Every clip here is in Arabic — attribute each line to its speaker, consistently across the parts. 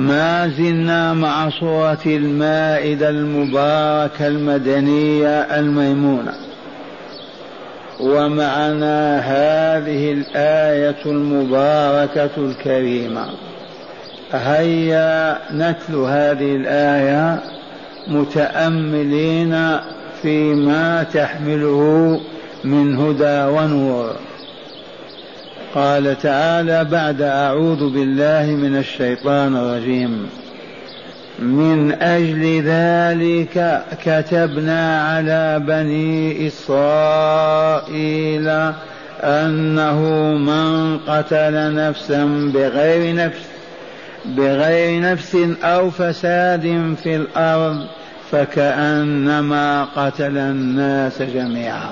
Speaker 1: ما زلنا مع صورة المائدة المباركة المدنية الميمونة. ومعنا هذه الآية المباركة الكريمة. هيا نتلو هذه الآية متأملين فيما تحمله من هدى ونور. قال تعالى بعد أعوذ بالله من الشيطان الرجيم. من أجل ذلك كتبنا على بني إسرائيل أنه من قتل نفسا بغير نفس بغير نفس أو فساد في الأرض فكأنما قتل الناس جميعا.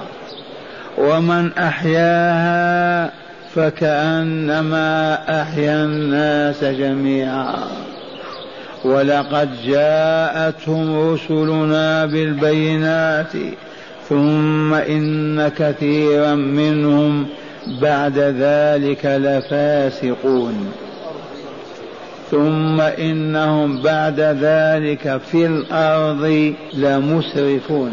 Speaker 1: ومن أحياها فكأنما أحيا الناس جميعا. ولقد جاءتهم رسلنا بالبينات ثم إن كثيرا منهم بعد ذلك لفاسقون. ثم إنهم بعد ذلك في الأرض لمسرفون.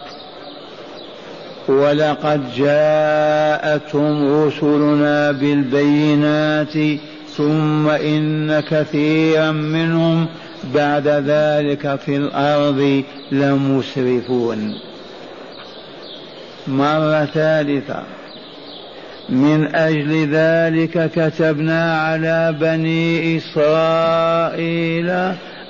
Speaker 1: ولقد جاءتهم رسلنا بالبينات ثم إن كثيرا منهم بعد ذلك في الأرض لمسرفون. مرة ثالثة. من أجل ذلك كتبنا على بني إسرائيل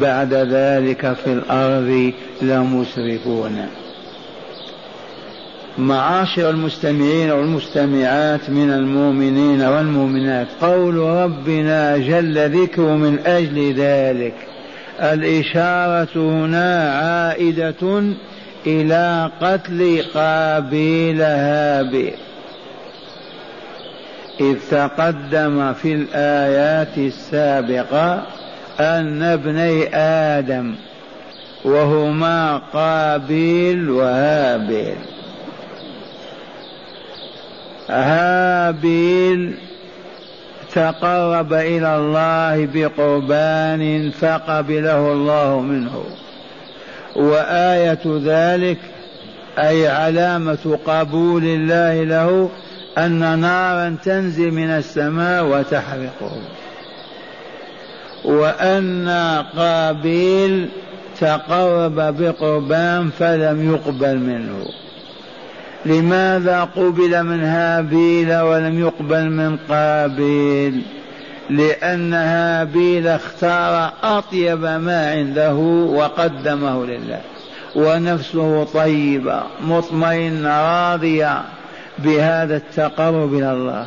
Speaker 1: بعد ذلك في الأرض لمسرفون. معاشر المستمعين والمستمعات من المؤمنين والمؤمنات قول ربنا جل ذكره من أجل ذلك. الإشارة هنا عائدة إلى قتل قابيل هابيل إذ تقدم في الآيات السابقة أن ابني آدم وهما قابيل وهابيل. هابيل تقرب إلى الله بقربان فقبله الله منه. وآية ذلك أي علامة قبول الله له أن نارا تنزل من السماء وتحرقه. وأن قابيل تقرب بقربان فلم يقبل منه. لماذا قبل من هابيل ولم يقبل من قابيل؟ لأن هابيل اختار أطيب ما عنده وقدمه لله ونفسه طيبة مطمئنة راضية بهذا التقرب إلى الله.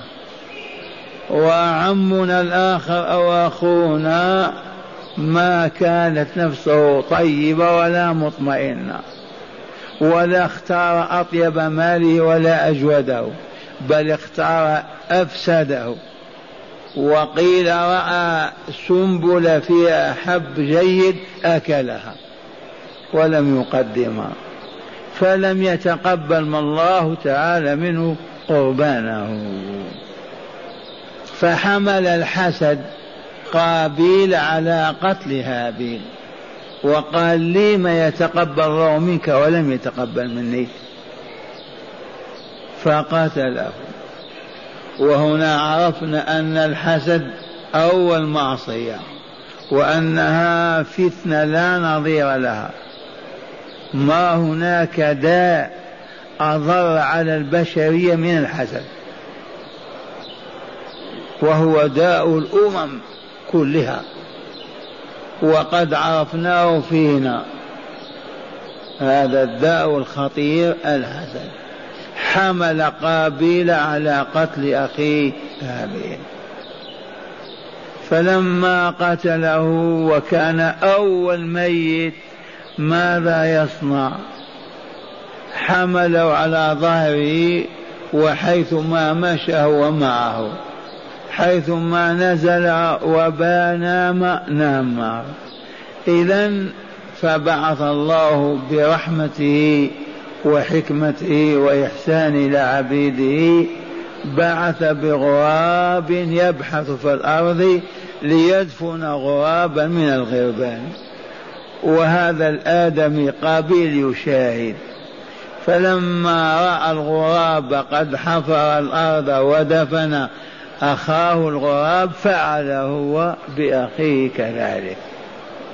Speaker 1: وعمنا الآخر أو أخونا ما كانت نفسه طيبة ولا مطمئنة ولا اختار أطيب ماله ولا أجوده بل اختار أفسده. وقيل رأى سنبل فيها حب جيد أكلها ولم يقدمها فلم يتقبل من الله تعالى منه قربانه. فحمل الحسد قابيل على قتل هابيل وقال لي ما يتقبل الله منك ولم يتقبل مني. فقتله وهنا عرفنا أن الحسد أول معصية وأنها فتنة لا نظير لها. ما هناك داء أضر على البشرية من الحسد. وهو داء الأمم كلها. وقد عرفناه فينا. هذا الداء الخطير الحسد حمل قابيل على قتل أخيه هابيل فلما قتله وكان أول ميت ماذا يصنع؟ حمله على ظهره وحيث ما مشى هو معه حيث ما نزل وبا نام نام إذا فبعث الله برحمته وحكمته وإحسانه إلى عبيده بعث بغراب يبحث في الأرض ليدفن غرابا من الغربان. وهذا الآدمي قابيل يشاهد. فلما رأى الغراب قد حفر الأرض ودفن أخاه الغراب فعل هو بأخيه كذلك.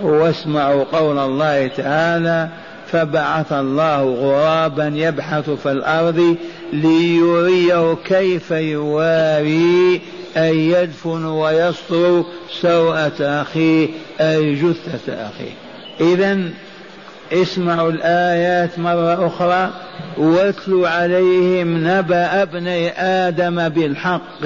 Speaker 1: واسمعوا قول الله تعالى فبعث الله غرابا يبحث في الأرض ليريه كيف يواري أي يدفن ويستر سوءة أخيه أي جثة أخيه. اذا اسمعوا الآيات مرة أخرى واتلوا عليهم نبأ ابني آدم بالحق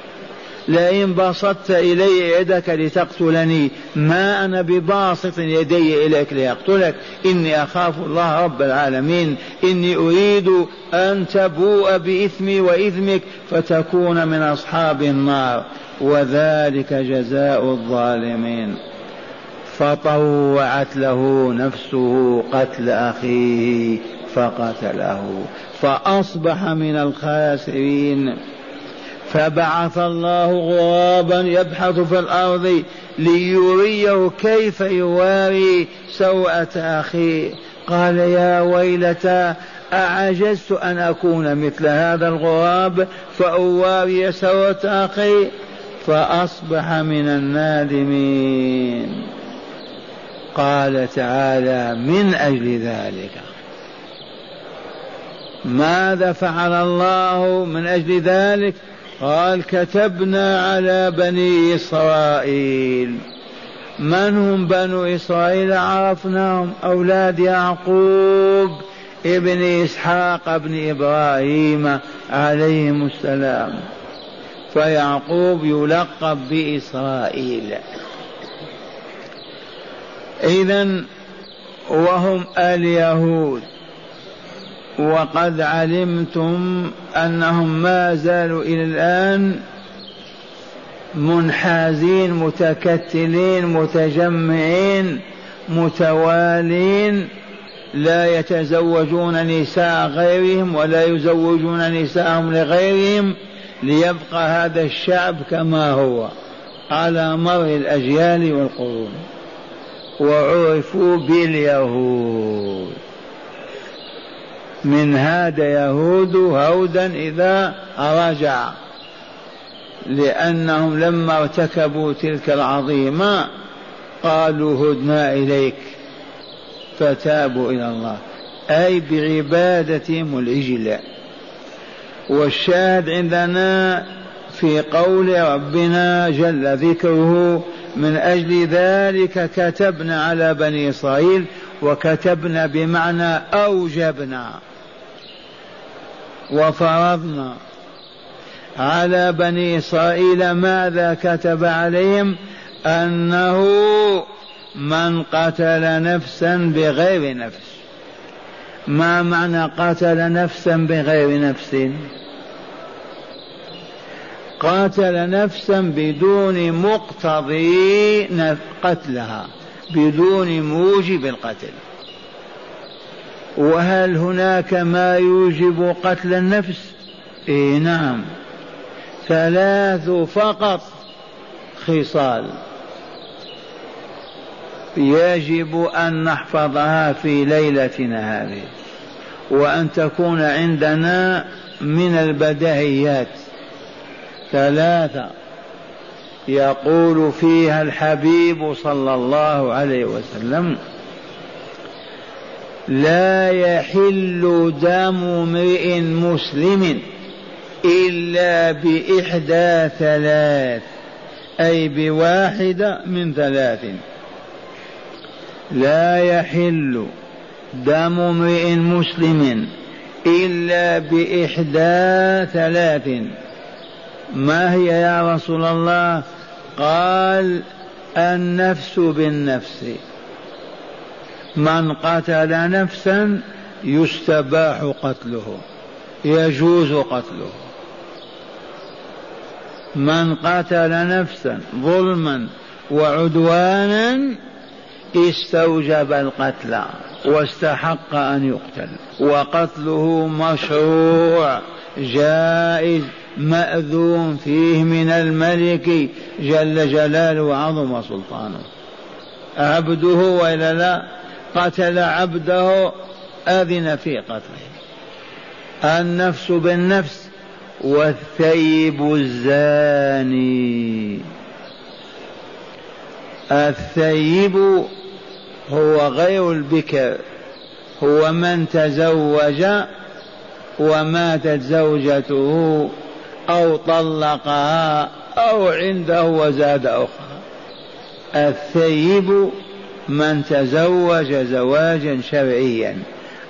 Speaker 1: لئن بسطت إلي يدك لتقتلني ما أنا بباسط يدي إليك ليقتلك. إني أخاف الله رب العالمين. إني أريد أن تبوء بإثمي وإثمك فتكون من أصحاب النار. وذلك جزاء الظالمين. فطوعت له نفسه قتل أخيه فقتله. فأصبح من الخاسرين. فبعث الله غرابا يبحث في الأرض ليريه كيف يواري سوءة اخيه قال يا ويلتى أعجزت أن أكون مثل هذا الغراب فأواري سوءة أخي فأصبح من النادمين. قال تعالى من أجل ذلك؟ ماذا فعل الله من أجل ذلك؟ قال كتبنا على بني إسرائيل. من هم بنو إسرائيل؟ عرفناهم. أولاد يعقوب ابن إسحاق ابن إبراهيم عليهم السلام. فيعقوب يلقب بإسرائيل. إذا وهم اليهود. وقد علمتم أنهم ما زالوا إلى الآن منحازين متكتلين متجمعين متوالين لا يتزوجون نساء غيرهم ولا يزوجون نساءهم لغيرهم ليبقى هذا الشعب كما هو على مر الأجيال والقرون. وعرفوا باليهود. من هاد يهود هودا إذا رجع لأنهم لما ارتكبوا تلك العظيمة قالوا هدنا إليك فتابوا إلى الله أي بعبادتهم العجل. والشاهد عندنا في قول ربنا جل ذكره من أجل ذلك كتبنا على بني إسرائيل وكتبنا بمعنى أوجبنا. وفرضنا على بني إسرائيل ماذا كتب عليهم؟ أنه من قتل نفسا بغير نفس. ما معنى قتل نفسا بغير نفس؟ قاتل نفسا بدون مقتضي قتلها بدون موجب القتل. وهل هناك ما يوجب قتل النفس؟ إي نعم. ثلاث فقط خصال. يجب أن نحفظها في ليلتنا هذه وأن تكون عندنا من البدهيات ثلاثة يقول فيها الحبيب صلى الله عليه وسلم لا يحل دم امرئ مسلم إلا بإحدى ثلاث أي بواحدة من ثلاث. لا يحل دم امرئ مسلم إلا بإحدى ثلاث. ما هي يا رسول الله؟ قال النفس بالنفس. من قتل نفسا يستباح قتله يجوز قتله. من قتل نفسا ظلما وعدوانا استوجب القتل واستحق أن يقتل وقتله مشروع جائز مأذون فيه من الملك جل جلاله وعظم سلطانه. عبده وإلا لا قتل عبده أذن في قتله. النفس بالنفس والثيب الزاني. الثيب هو غير البكر هو من تزوج وماتت زوجته أو طلقها أو عنده وزاد أخرى. الثيب من تزوج زواجا شرعيا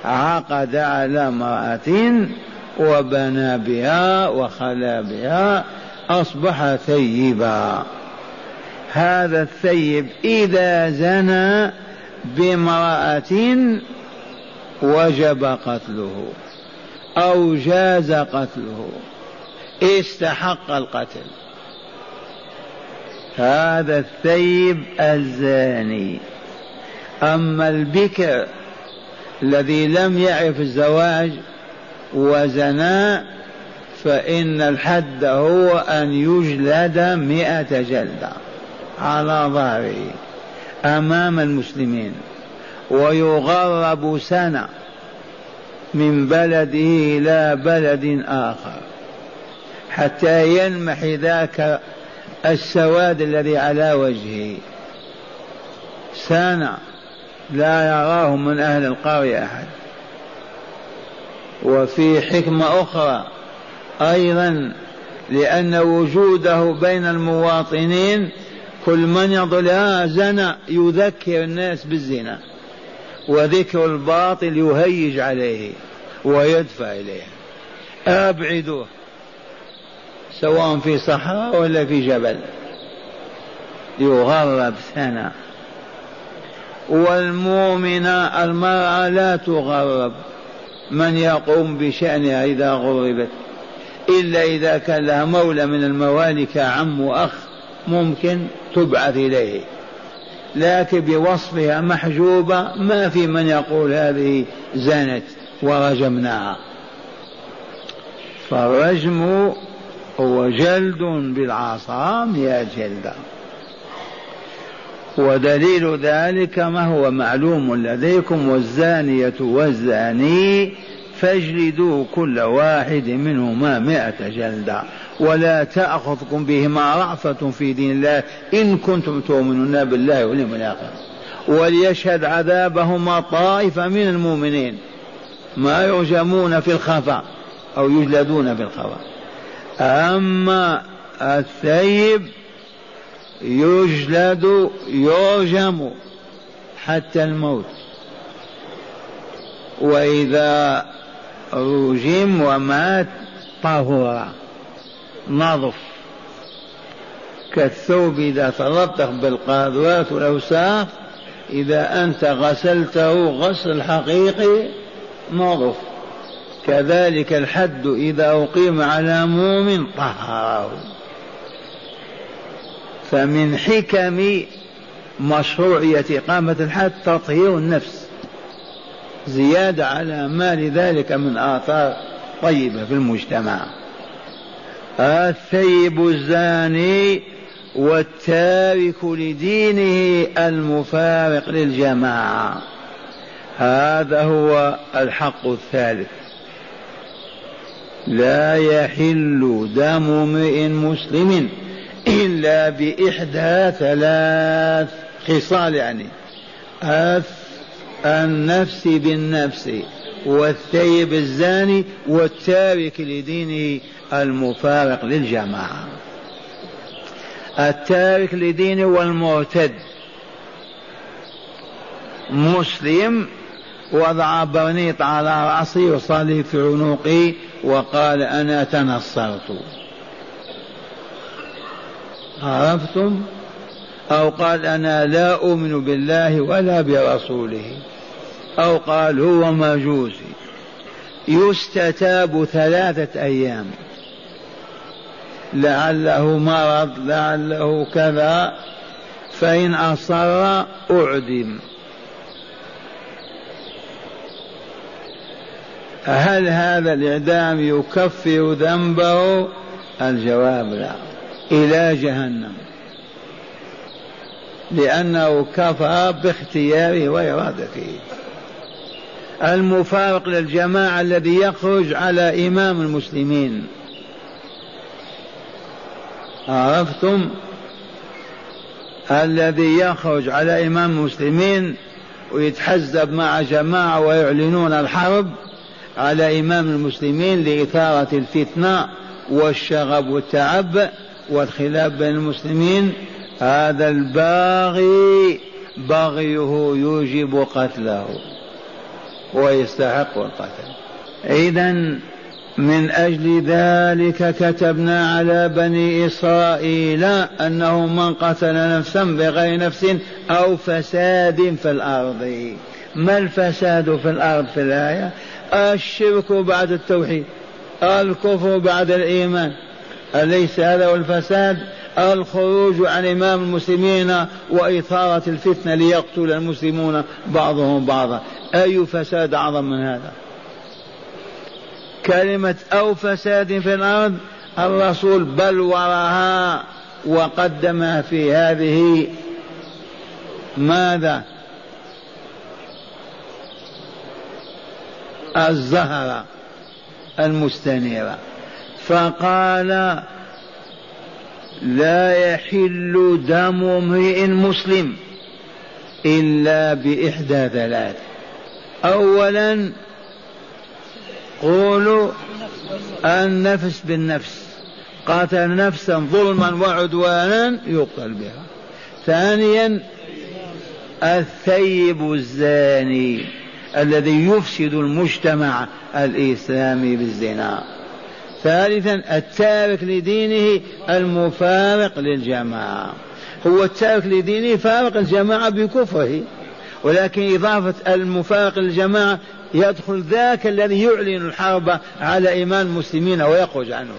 Speaker 1: عقد على امرأة وبنى بها وخلا بها أصبح ثيبا. هذا الثيب إذا زنى بامرأة وجب قتله أو جاز قتله. استحق القتل. هذا الثيب الزاني. أما البكر الذي لم يعرف الزواج وزنا فإن الحد هو أن يجلد مئة جلدة على ظهره أمام المسلمين. ويغرب سنة من بلده إلى بلد آخر. حتى ينمحي ذاك السواد الذي على وجهه. سنة لا يراه من أهل القرية أحد. وفي حكمة أخرى أيضا لأن وجوده بين المواطنين كل من يضل زنى يذكر الناس بالزنا وذكر الباطل يهيج عليه ويدفع إليه. أبعدوه سواء في صحراء ولا في جبل. يغرب سنة والمؤمنة المرأة لا تغرب من يقوم بشأنها إذا غربت إلا إذا كان لها مولى من الموالي كعم وأخ ممكن تبعث إليه. لكن بوصفها محجوبة ما في من يقول هذه زنت ورجمناها. فالرجم هو جلد بالعصا مئة جلدة. ودليل ذلك ما هو معلوم لديكم والزانية والزاني فاجلدوا كل واحد منهما مائة جلدة ولا تأخذكم بهما رأفة في دين الله إن كنتم تؤمنون بالله واليوم الآخر. وليشهد عذابهما طائفة من المؤمنين ما يرجمون في الخفاء أو يجلدون في الخفاء. أما الثيب يجلد يرجم حتى الموت. وإذا رجم ومات طهر. نظف. كالثوب إذا تلطخ بالقاذورات والأوساخ إذا أنت غسلته غسل حقيقي نظف. كذلك الحد إذا أقيم على مؤمن طهره فمن حكم مشروعية إقامة الحد تطهير النفس زيادة على ما لذلك من آثار طيبة في المجتمع. الثيب الزاني والتارك لدينه المفارق للجماعة. هذا هو الحق الثالث. لا يحل دم امرئ مسلم إلا بإحدى ثلاث خصال يعني. النفس بالنفس والثيب الزاني والتارك لدينه المفارق للجماعة. التارك لدينه والمرتد مسلم وضع برنيط على رأسه وصلي في عنقه وقال أنا تنصرت. عرفتم أو قال أنا لا أؤمن بالله ولا برسوله أو قال هو مجوسي. يستتاب ثلاثة أيام. لعله مرض لعله كذا. فإن أصر أعدم. هل هذا الإعدام يكفر ذنبه؟ الجواب لا. إلى جهنم. لأنه كفر باختياره وإرادته. المفارق للجماعة الذي يخرج على إمام المسلمين. عرفتم؟ الذي يخرج على إمام المسلمين ويتحزب مع جماعة ويعلنون الحرب على إمام المسلمين لإثارة الفتنة والشغب والتعب والخلاف بين المسلمين هذا الباغي بغيه يوجب قتله ويستحق القتل. إذا من أجل ذلك كتبنا على بني إسرائيل أنه من قتل نفسا بغير نفس أو فساد في الأرض. ما الفساد في الأرض في الآية؟ الشرك بعد التوحيد الكفر بعد الإيمان. أليس هذا هو الفساد الخروج عن إمام المسلمين وإثارة الفتنة ليقتل المسلمون بعضهم بعضا. أي فساد أعظم من هذا؟ كلمة أو فساد في الأرض الرسول بلورها وقدمها في هذه ماذا؟ الزهرة المستنيرة. فقال لا يحل دم امرئ مسلم إلا بإحدى ثلاث. أولا قولوا النفس بالنفس قاتل نفسا ظلما وعدوانا يقتل بها. ثانيا الثيب الزاني الذي يفسد المجتمع الإسلامي بالزنا. ثالثا التارك لدينه المفارق للجماعة. هو التارك لدينه فارق الجماعة بكفره ولكن إضافة المفارق للجماعة يدخل ذاك الذي يعلن الحرب على إيمان المسلمين ويخرج عنه.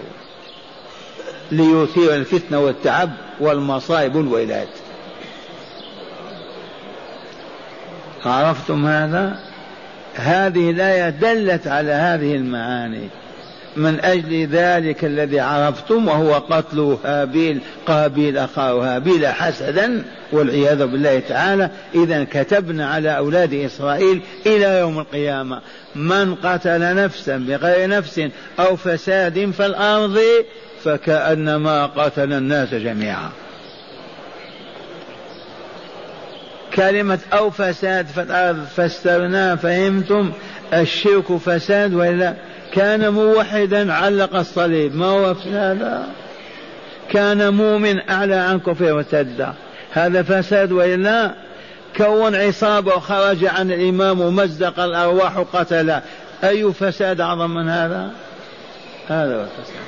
Speaker 1: ليثير الفتنة والتعب والمصائب والويلات عرفتم هذا؟ هذه الآية دلت على هذه المعاني. من أجل ذلك الذي عرفتم وهو قتل هابيل قابيل أخاه هابيل حسدا والعياذ بالله تعالى. إذا كتبنا على أولاد إسرائيل إلى يوم القيامة. من قتل نفسا بغير نفس أو فساد في الأرض فكأنما قتل الناس جميعا. كلمة أو فساد في الأرض فسرناه فهمتم الشرك فساد ولا؟ كان موحدا علق الصليب. ما هو هذا؟ كان مؤمن أعلى عن كفر وارتد هذا فساد وإلا؟ كون عصابة وخرج عن الإمام ومزق الأرواح وقتل. أي فساد أعظم من هذا؟ هذا هو الفساد.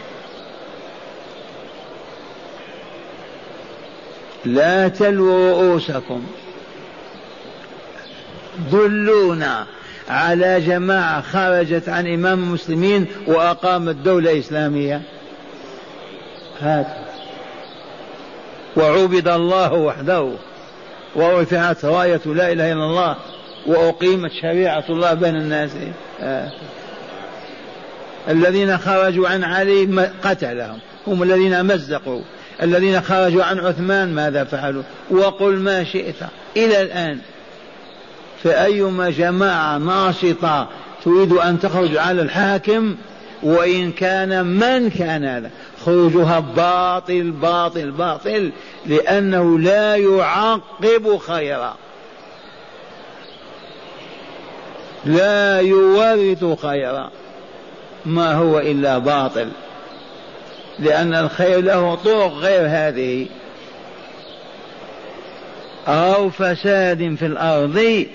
Speaker 1: لا تلووا رؤوسكم دلونا على جماعة خرجت عن إمام المسلمين وأقامت دولة إسلامية. هات وعبد الله وحده ورفعت راية لا إله إلا الله وأقيمت شريعة الله بين الناس. آه. الذين خرجوا عن علي قتلهم. هم الذين مزقوا. الذين خرجوا عن عثمان ماذا فعلوا؟ وقل ما شئت. إلى الآن فأيما جماعة ناشطة تريد أن تخرج على الحاكم وإن كان من كان هذا خروجها باطل باطل باطل لأنه لا يعقب خيرا. لا يورث خيرا. ما هو إلا باطل. لأن الخير له طرق غير هذه. أو فساد في الأرض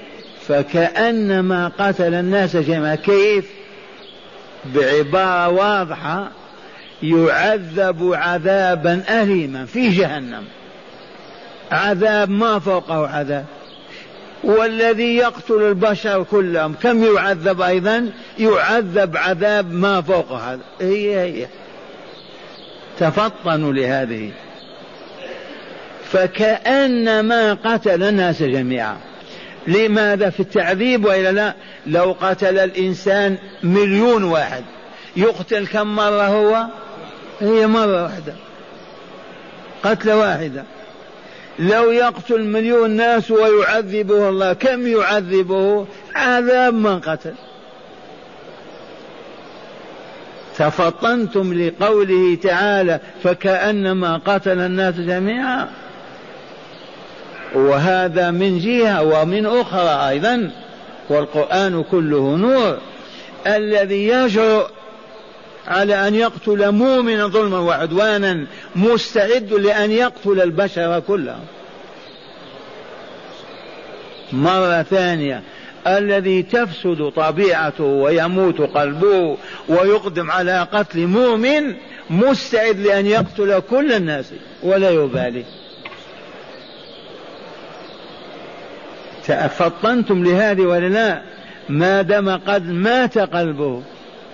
Speaker 1: فكأنما قتل الناس جميعا. كيف؟ بعبارة واضحة. يعذب عذابا أليما في جهنم. عذاب ما فوقه عذاب. والذي يقتل البشر كلهم كم يعذب أيضا؟ يعذب عذاب ما فوق هذا. هي هي. تفطنوا لهذه. فكأنما قتل الناس جميعا. لماذا في التعذيب والا لا؟ لو قتل الإنسان مليون واحد. يقتل كم مرة هو؟ هي مرة واحدة. قتلة واحدة. لو يقتل مليون ناس ويعذبه الله كم يعذبه؟ عذاب من قتل. تفطنتم لقوله تعالى فكأنما قتل الناس جميعا وهذا من جهة ومن أخرى أيضا والقرآن كله نور. الذي يجرؤ على أن يقتل مؤمنا ظلما وعدوانا مستعد لأن يقتل البشر كلهم. مرة ثانية الذي تفسد طبيعته ويموت قلبه ويقدم على قتل مؤمن مستعد لأن يقتل كل الناس ولا يبالي. فطنتم لهذه ولا لا؟ ما دام قد مات قلبه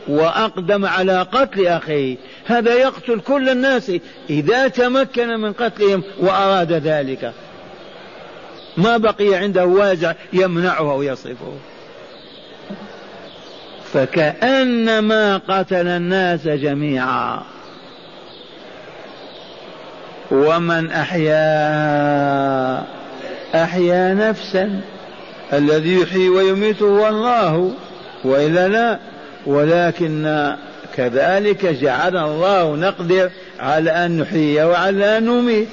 Speaker 1: وأقدم على قتل أخيه هذا يقتل كل الناس إذا تمكن من قتلهم وأراد ذلك. ما بقي عنده وازع يمنعه أو يصرفه. فكأنما قتل الناس جميعا. ومن أحيا أحيا نفسا. الذي يحيي ويميت هو الله وإلا لا. ولكن كذلك جعل الله نقدر على أن نحيي وعلى أن نميت.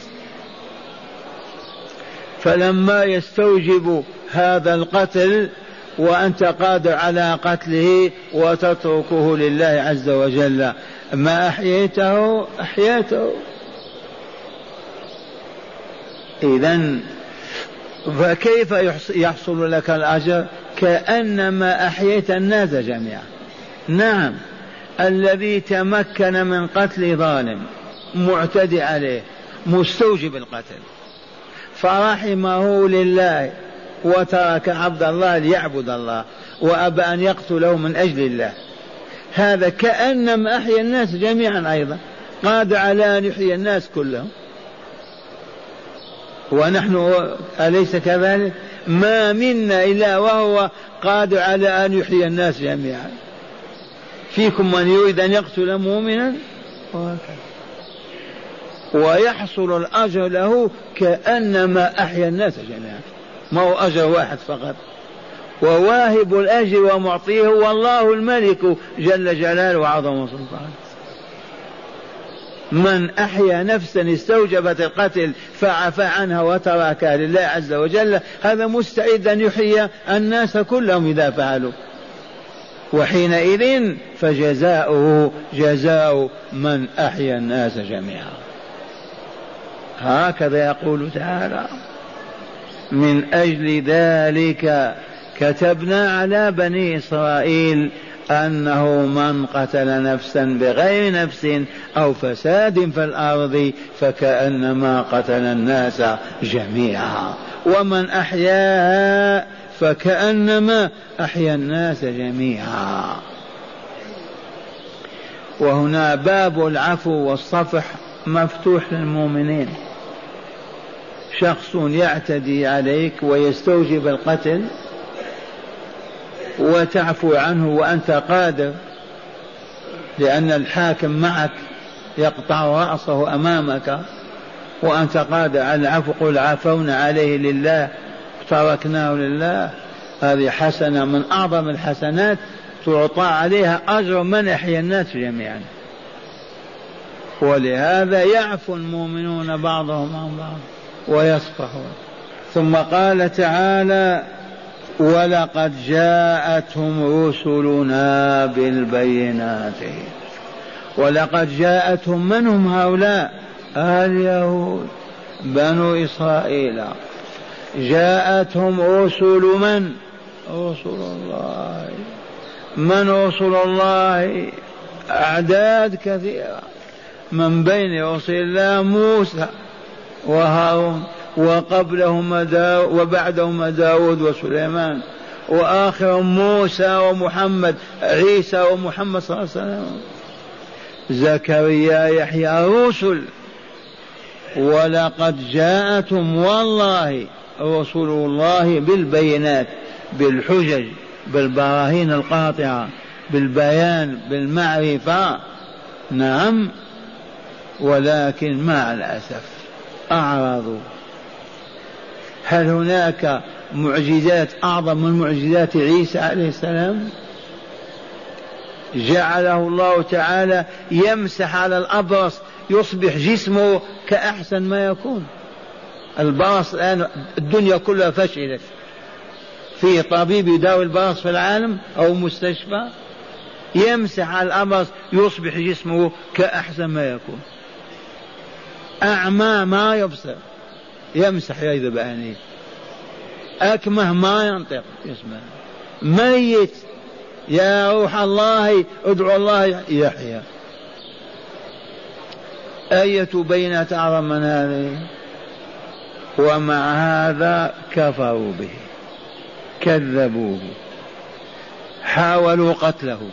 Speaker 1: فلما يستوجب هذا القتل وأنت قادر على قتله وتتركه لله عز وجل ما أحييته؟ أحييته. إذا فكيف يحصل لك الأجر؟ كأنما أحييت الناس جميعا. نعم الذي تمكن من قتل ظالم معتدي عليه مستوجب القتل. فرحمه لله وترك عبد الله ليعبد الله وأبى أن يقتله من أجل الله. هذا كأنما أحيا الناس جميعا أيضا. قادر على أن يحيي الناس كلهم. ونحن أليس كذلك؟ ما منا إلا وهو قادر على أن يحيي الناس جميعا. فيكم من يريد أن يقتل مؤمنا؟ ويحصل الأجر له كأنما أحيا الناس جميعا. ما هو أجر واحد فقط. وواهب الأجر ومعطيه هو الله الملك جل جلاله وعظم سلطانه. من أحيا نفسا استوجبت القتل فعفى عنها وتركها لله عز وجل هذا مستعد أن يحيي الناس كلهم إذا فعلوا. وحينئذ فجزاؤه جزاء من أحيا الناس جميعا. هكذا يقول تعالى من أجل ذلك كتبنا على بني إسرائيل أنه من قتل نفسا بغير نفس أو فساد في الأرض فكأنما قتل الناس جميعا. ومن أحياها فكأنما أحيا الناس جميعا. وهنا باب العفو والصفح مفتوح للمؤمنين. شخص يعتدي عليك ويستوجب القتل وتعفو عنه وأنت قادر لأن الحاكم معك يقطع رأسه أمامك وأنت قادر على العفو. قل عفونا عليه لله تركناه لله. هذه حسنة من أعظم الحسنات تعطى عليها أجر من أحيا الناس جميعا. ولهذا يعفو المؤمنون بعضهم عن بعض ويصفحون. ثم قال تعالى ولقد جاءتهم رسلنا بالبينات. ولقد جاءتهم من هم هؤلاء؟ اليهود بنو إسرائيل. جاءتهم رسل من؟ رسل الله. من رسل الله؟ أعداد كثيرة. من بين رسل الله موسى وهارون. وقبلهما داود وبعدهما داود وسليمان. وآخرهم موسى ومحمد عيسى ومحمد صلى الله عليه وسلم. زكريا يحيى رسل. ولقد جاءتم والله رسول الله بالبينات بالحجج بالبراهين القاطعة بالبيان بالمعرفة. نعم ولكن مع الأسف أعرضوا. هل هناك معجزات أعظم من معجزات عيسى عليه السلام؟ جعله الله تعالى يمسح على الأبرص يصبح جسمه كأحسن ما يكون. البرص الآن الدنيا كلها فشلت. في طبيب يداوي البرص في العالم أو مستشفى؟ يمسح على الأبرص يصبح جسمه كأحسن ما يكون. أعمى ما يبصر. يمسح يذب عينيه أكمه ما ينطق. اسمه؟ ميت. يا روح الله ادعو الله يحيى. أية بينة أعظم من هذه ومع هذا كفروا به. كذبوه حاولوا قتله.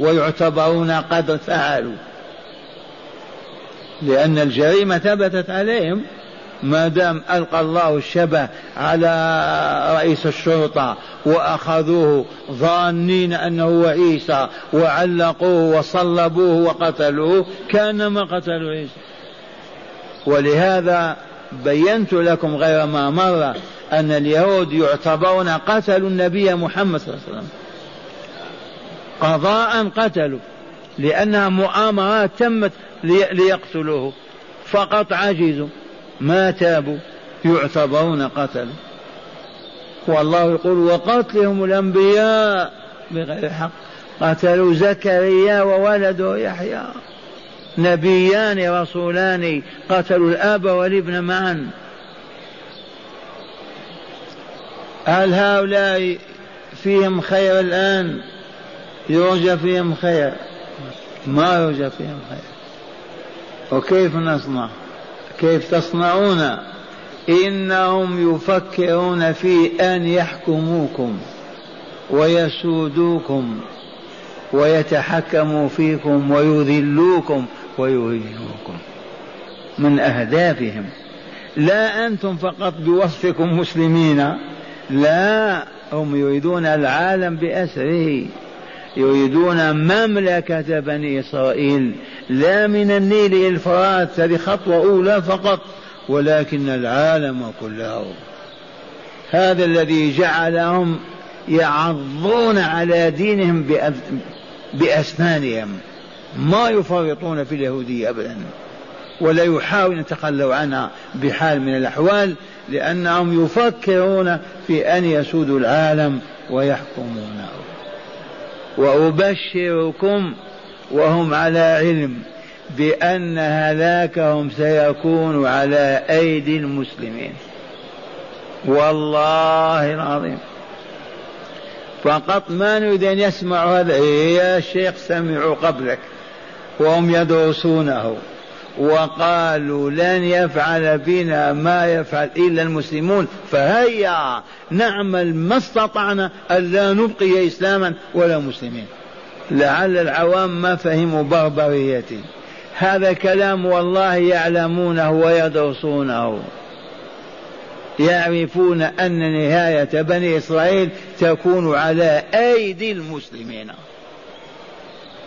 Speaker 1: ويعتبرون قد فعلوا. لأن الجريمة ثبتت عليهم. ما دام ألقى الله الشبه على رئيس الشرطة وأخذوه ظانين أنه هو عيسى وعلقوه وصلبوه وقتلوه كأنما قتلوا عيسى. ولهذا بينت لكم غير ما مر أن اليهود يعتبرون قتلوا النبي محمد صلى الله عليه وسلم. قضاء قتلوا لأنها مؤامرات تمت ليقتلوه. فقط عجزوا. ما تابوا يعتبرون قتلوا والله يقول وقتلهم الأنبياء بغير حق. قتلوا زكريا وولده يحيى. نبيان رسولان قتلوا الأب والابن معا. هل هؤلاء فيهم خير الآن؟ يرجى فيهم خير. ما يرجى فيهم خير. وكيف نصنع؟ كيف تصنعون؟ إنهم يفكرون في أن يحكموكم ويسودوكم ويتحكموا فيكم ويذلوكم ويهينوكم من أهدافهم. لا أنتم فقط بوصفكم مسلمين لا هم يريدون العالم بأسره. يريدون مملكة بني إسرائيل. لا من النيل إلى الفرات هذه خطوة أولى فقط ولكن العالم كله. هذا الذي جعلهم يعضون على دينهم بأسنانهم. ما يفرطون في اليهودية أبدا ولا يحاول أن يتخلوا عنها بحال من الأحوال لأنهم يفكرون في أن يسودوا العالم ويحكمونه. وأبشركم وهم على علم بأن هلاكهم سيكون على أيدي المسلمين. والله العظيم. فقط ما نريد أن يسمعوا هذا. يا شيخ سمعوا قبلك. وهم يدرسونه. وقالوا لن يفعل بنا ما يفعل إلا المسلمون. فهيا نعمل ما استطعنا ألا نبقي إسلاما ولا مسلمين. لعل العوام ما فهموا بربريتي. هذا كلام والله يعلمونه ويدرسونه. يعرفون أن نهاية بني إسرائيل تكون على أيدي المسلمين.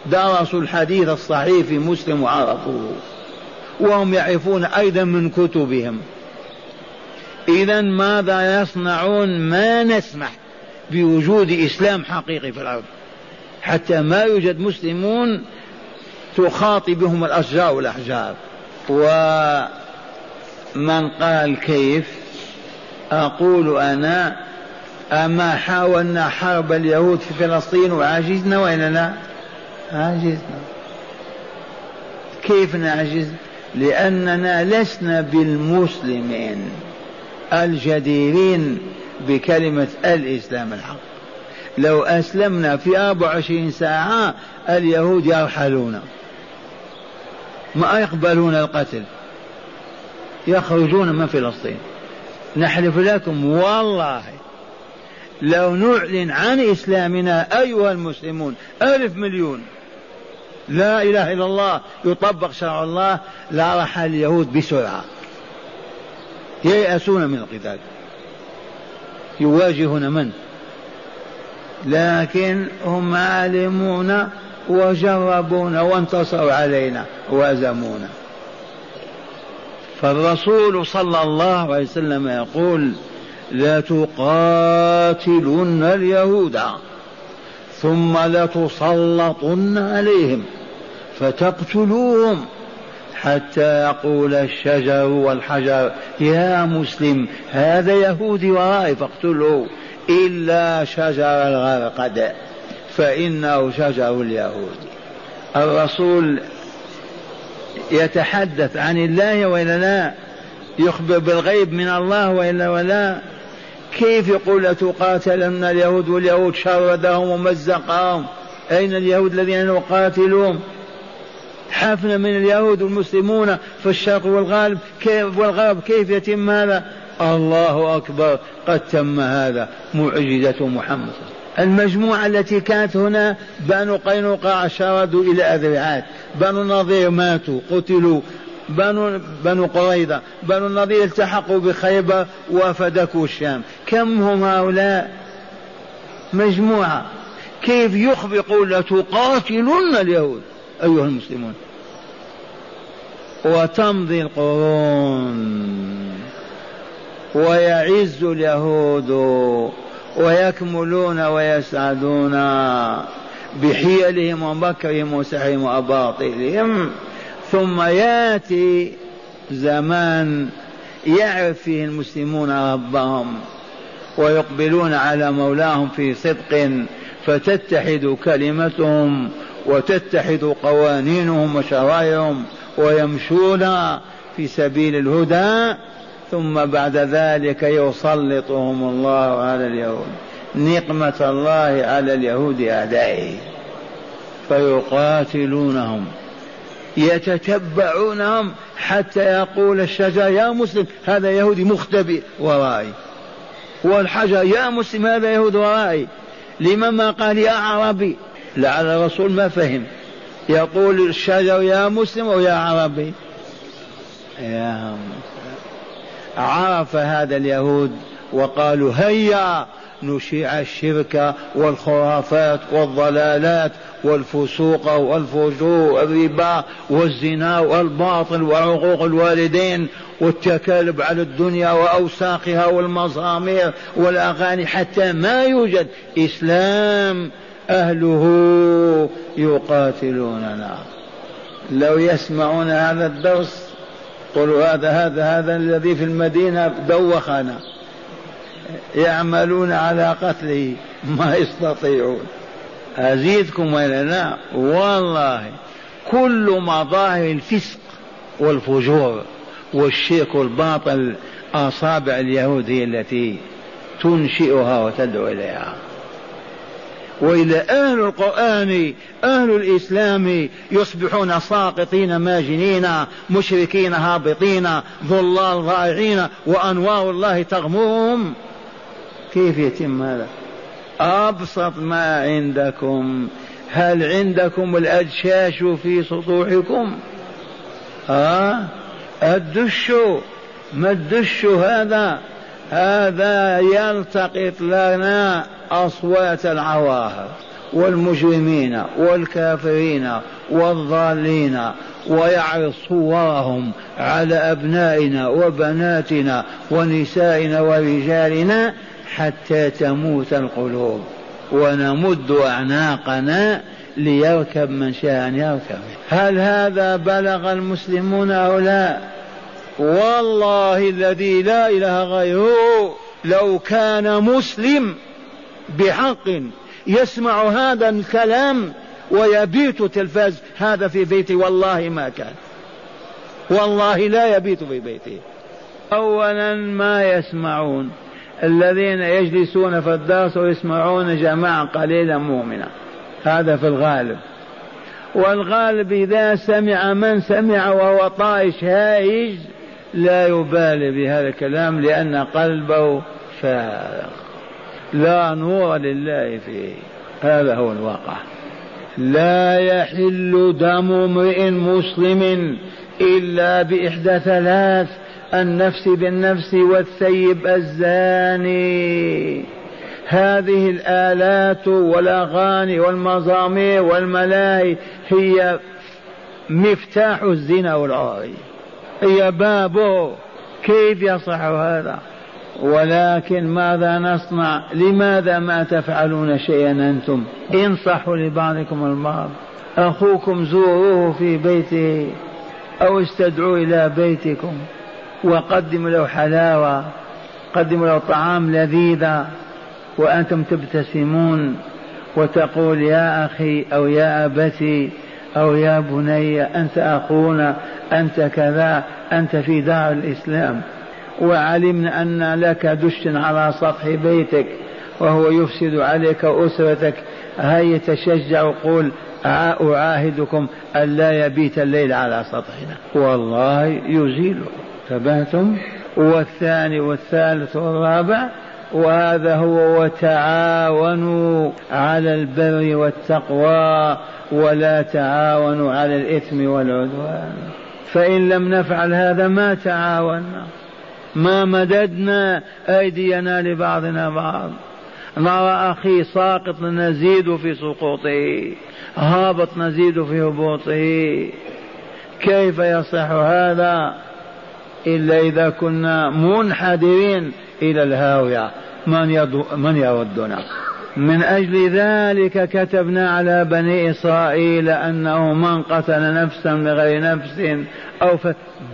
Speaker 1: درسوا الحديث الصحيح في مسلم وعرفوه. وهم يعرفون أيضا من كتبهم. إذا ماذا يصنعون؟ ما نسمح بوجود إسلام حقيقي في الأرض. حتى ما يوجد مسلمون تخاطبهم الأشجار والأحجار. ومن قال كيف؟ أقول أنا أما حاولنا حرب اليهود في فلسطين وعجزنا وإلا لا عجزنا كيف نعجز؟ لأننا لسنا بالمسلمين الجديرين بكلمة الإسلام الحق. لو أسلمنا في 24 ساعة اليهود يرحلون ما يقبلون القتل يخرجون من فلسطين. نحلف لكم والله لو نعلن عن إسلامنا أيها المسلمون ألف مليون لا إله إلا الله يطبق شرع الله لرحل اليهود بسرعة. ييأسون من القتال. يواجهون من؟ لكن هم عالمون وجربون وانتصروا علينا وهزمونا فالرسول صلى الله عليه وسلم يقول لتقاتلن اليهود. ثم لتسلطن عليهم فتقتلوهم حتى يقول الشجر والحجر يا مسلم هذا يهودي ورائي فاقتله إلا شجر الغرقد فإنه شجر اليهود. الرسول يتحدث عن الله وإلا لا يخبر بالغيب من الله وإلا ولا كيف يقول لتقاتلن اليهود واليهود شردهم ومزقهم؟ أين اليهود الذين نقاتلهم؟ حفنا من اليهود والمسلمون في الشرق والغرب. كيف والغرب كيف يتم هذا؟ الله أكبر قد تم هذا. معجزة محمد. المجموعة التي كانت هنا بنو قينقاع شردوا إلى أذرعات. بنو النضير ماتوا قتلوا. بنو بنو قريظة بنو النضير التحقوا بخيبر وفدكوا الشام. كم هم هؤلاء؟ مجموعة. كيف يخبر يقول لتقاتلن اليهود أيها المسلمون؟ وتمضي القرون. ويعز اليهود ويكملون ويسعدون بحيلهم ومكرهم وسحرهم وأباطيلهم. ثم ياتي زمان يعرف فيه المسلمون ربهم ويقبلون على مولاهم في صدق فتتحد كلمتهم وتتحد قوانينهم وشرائعهم ويمشون في سبيل الهدى ثم بعد ذلك يسلطهم الله على اليهود. نقمة الله على اليهود أعدائه فيقاتلونهم. يتتبعونهم حتى يقول الشجر يا مسلم هذا يهودي مختبئ ورائي. والحجر يا مسلم هذا يهود ورائي. لمن ما قال يا عربي؟ لعل الرسول ما فهم. يقول الشجر يا مسلم أو يا عربي. يا عرف هذا اليهود وقالوا هيا نشيع الشرك والخرافات والضلالات والفسوق والفجور والربا والزنا والباطل وعقوق الوالدين والتكالب على الدنيا واوساخها والمزامير والأغاني حتى ما يوجد إسلام أهله يقاتلوننا. لو يسمعون هذا الدرس قلوا هذا هذا هذا الذي في المدينة دوخنا. يعملون على قتله ما يستطيعون. أزيدكم ولا لا والله كل مظاهر الفسق والفجور والشرك والباطل أصابع اليهود هي التي تنشئها وتدعو إليها. وإلى أهل القرآن أهل الإسلام يصبحون ساقطين ماجنين مشركين هابطين ضلال ضائعين وأنوار الله تغمرهم كيف يتم هذا؟ أبسط ما عندكم. هل عندكم الأدشاش في سطوحكم؟ ها؟ الدش. ما الدش هذا؟ هذا يلتقط لنا أصوات العواهر والمجرمين والكافرين والضالين ويعرض صورهم على أبنائنا وبناتنا ونسائنا ورجالنا حتى تموت القلوب ونمد أعناقنا ليركب من شاء أن يركب. هل هذا بلغ المسلمون أو لا؟ والله الذي لا إله غيره لو كان مسلم بحق يسمع هذا الكلام ويبيت تلفاز هذا في بيته والله ما كان. والله لا يبيت في بيته اولا ما يسمعون. الذين يجلسون في الدرس ويسمعون جماعة قليله مؤمنه هذا في الغالب. والغالب إذا سمع من سمع وهو طائش هائج لا يبالي بهذا الكلام لأن قلبه فارغ. لا نور لله فيه. هذا هو الواقع. لا يحل دم امرئ مسلم إلا بإحدى ثلاث. النفس بالنفس والثيب الزاني. هذه الآلات والأغاني والمزامير والملاهي هي مفتاح الزنا والعار هي بابه كيف يصح هذا؟ ولكن ماذا نصنع؟ لماذا ما تفعلون شيئا أنتم؟ انصحوا لبعضكم البعض. أخوكم زوروه في بيته أو استدعوا إلى بيتكم. وقدموا له حلاوة قدموا له طعام لذيذة وأنتم تبتسمون وتقول يا أخي أو يا أبتي أو يا بني أنت أخونا أنت كذا أنت في دار الإسلام. وعلمنا أن لك دش على سطح بيتك وهو يفسد عليك أسرتك. هيا تشجع وقول أعاهدكم ألا يبيت الليل على سطحنا. والله يزيله تبهتم والثاني والثالث والرابع وهذا هو وتعاونوا على البر والتقوى ولا تعاونوا على الإثم والعدوان. فإن لم نفعل هذا ما تعاوننا؟ ما مددنا أيدينا لبعضنا بعض. نرى أخي ساقط نزيد في سقوطه هابط نزيد في هبوطه. كيف يصح هذا؟ إلا إذا كنا منحدرين إلى الهاوية. من, من يردنا من أجل ذلك كتبنا على بني إسرائيل أنه من قتل نفسا بغير نفس أو.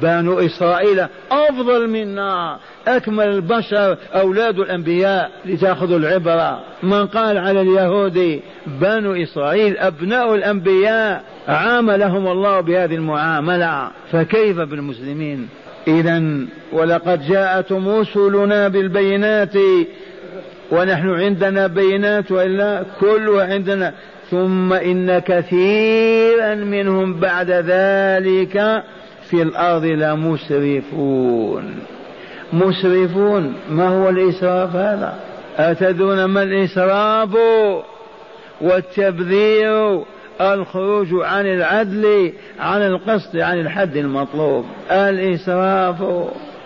Speaker 1: بنو إسرائيل أفضل منا. أكمل البشر أولاد الأنبياء لتأخذوا العبرة. من قال على اليهود بنو إسرائيل أبناء الأنبياء عاملهم الله بهذه المعاملة. فكيف بالمسلمين؟ إذا ولقد جاءتهم رسلنا بالبينات ونحن عندنا بينات وإلا كله عندنا. ثم إن كثيرا منهم بعد ذلك في الأرض لمسرفون مسرفون. ما هو الإسراف هذا؟ اتدون ما الإسراف؟ والتبذير؟ الخروج عن العدل عن القصد عن الحد المطلوب. الإسراف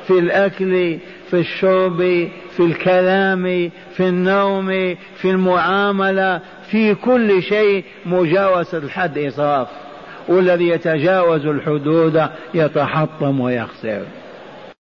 Speaker 1: في الأكل في الشرب في الكلام في النوم في المعاملة في كل شيء مجاوزه الحد إسراف. والذي يتجاوز الحدود يتحطم ويخسر.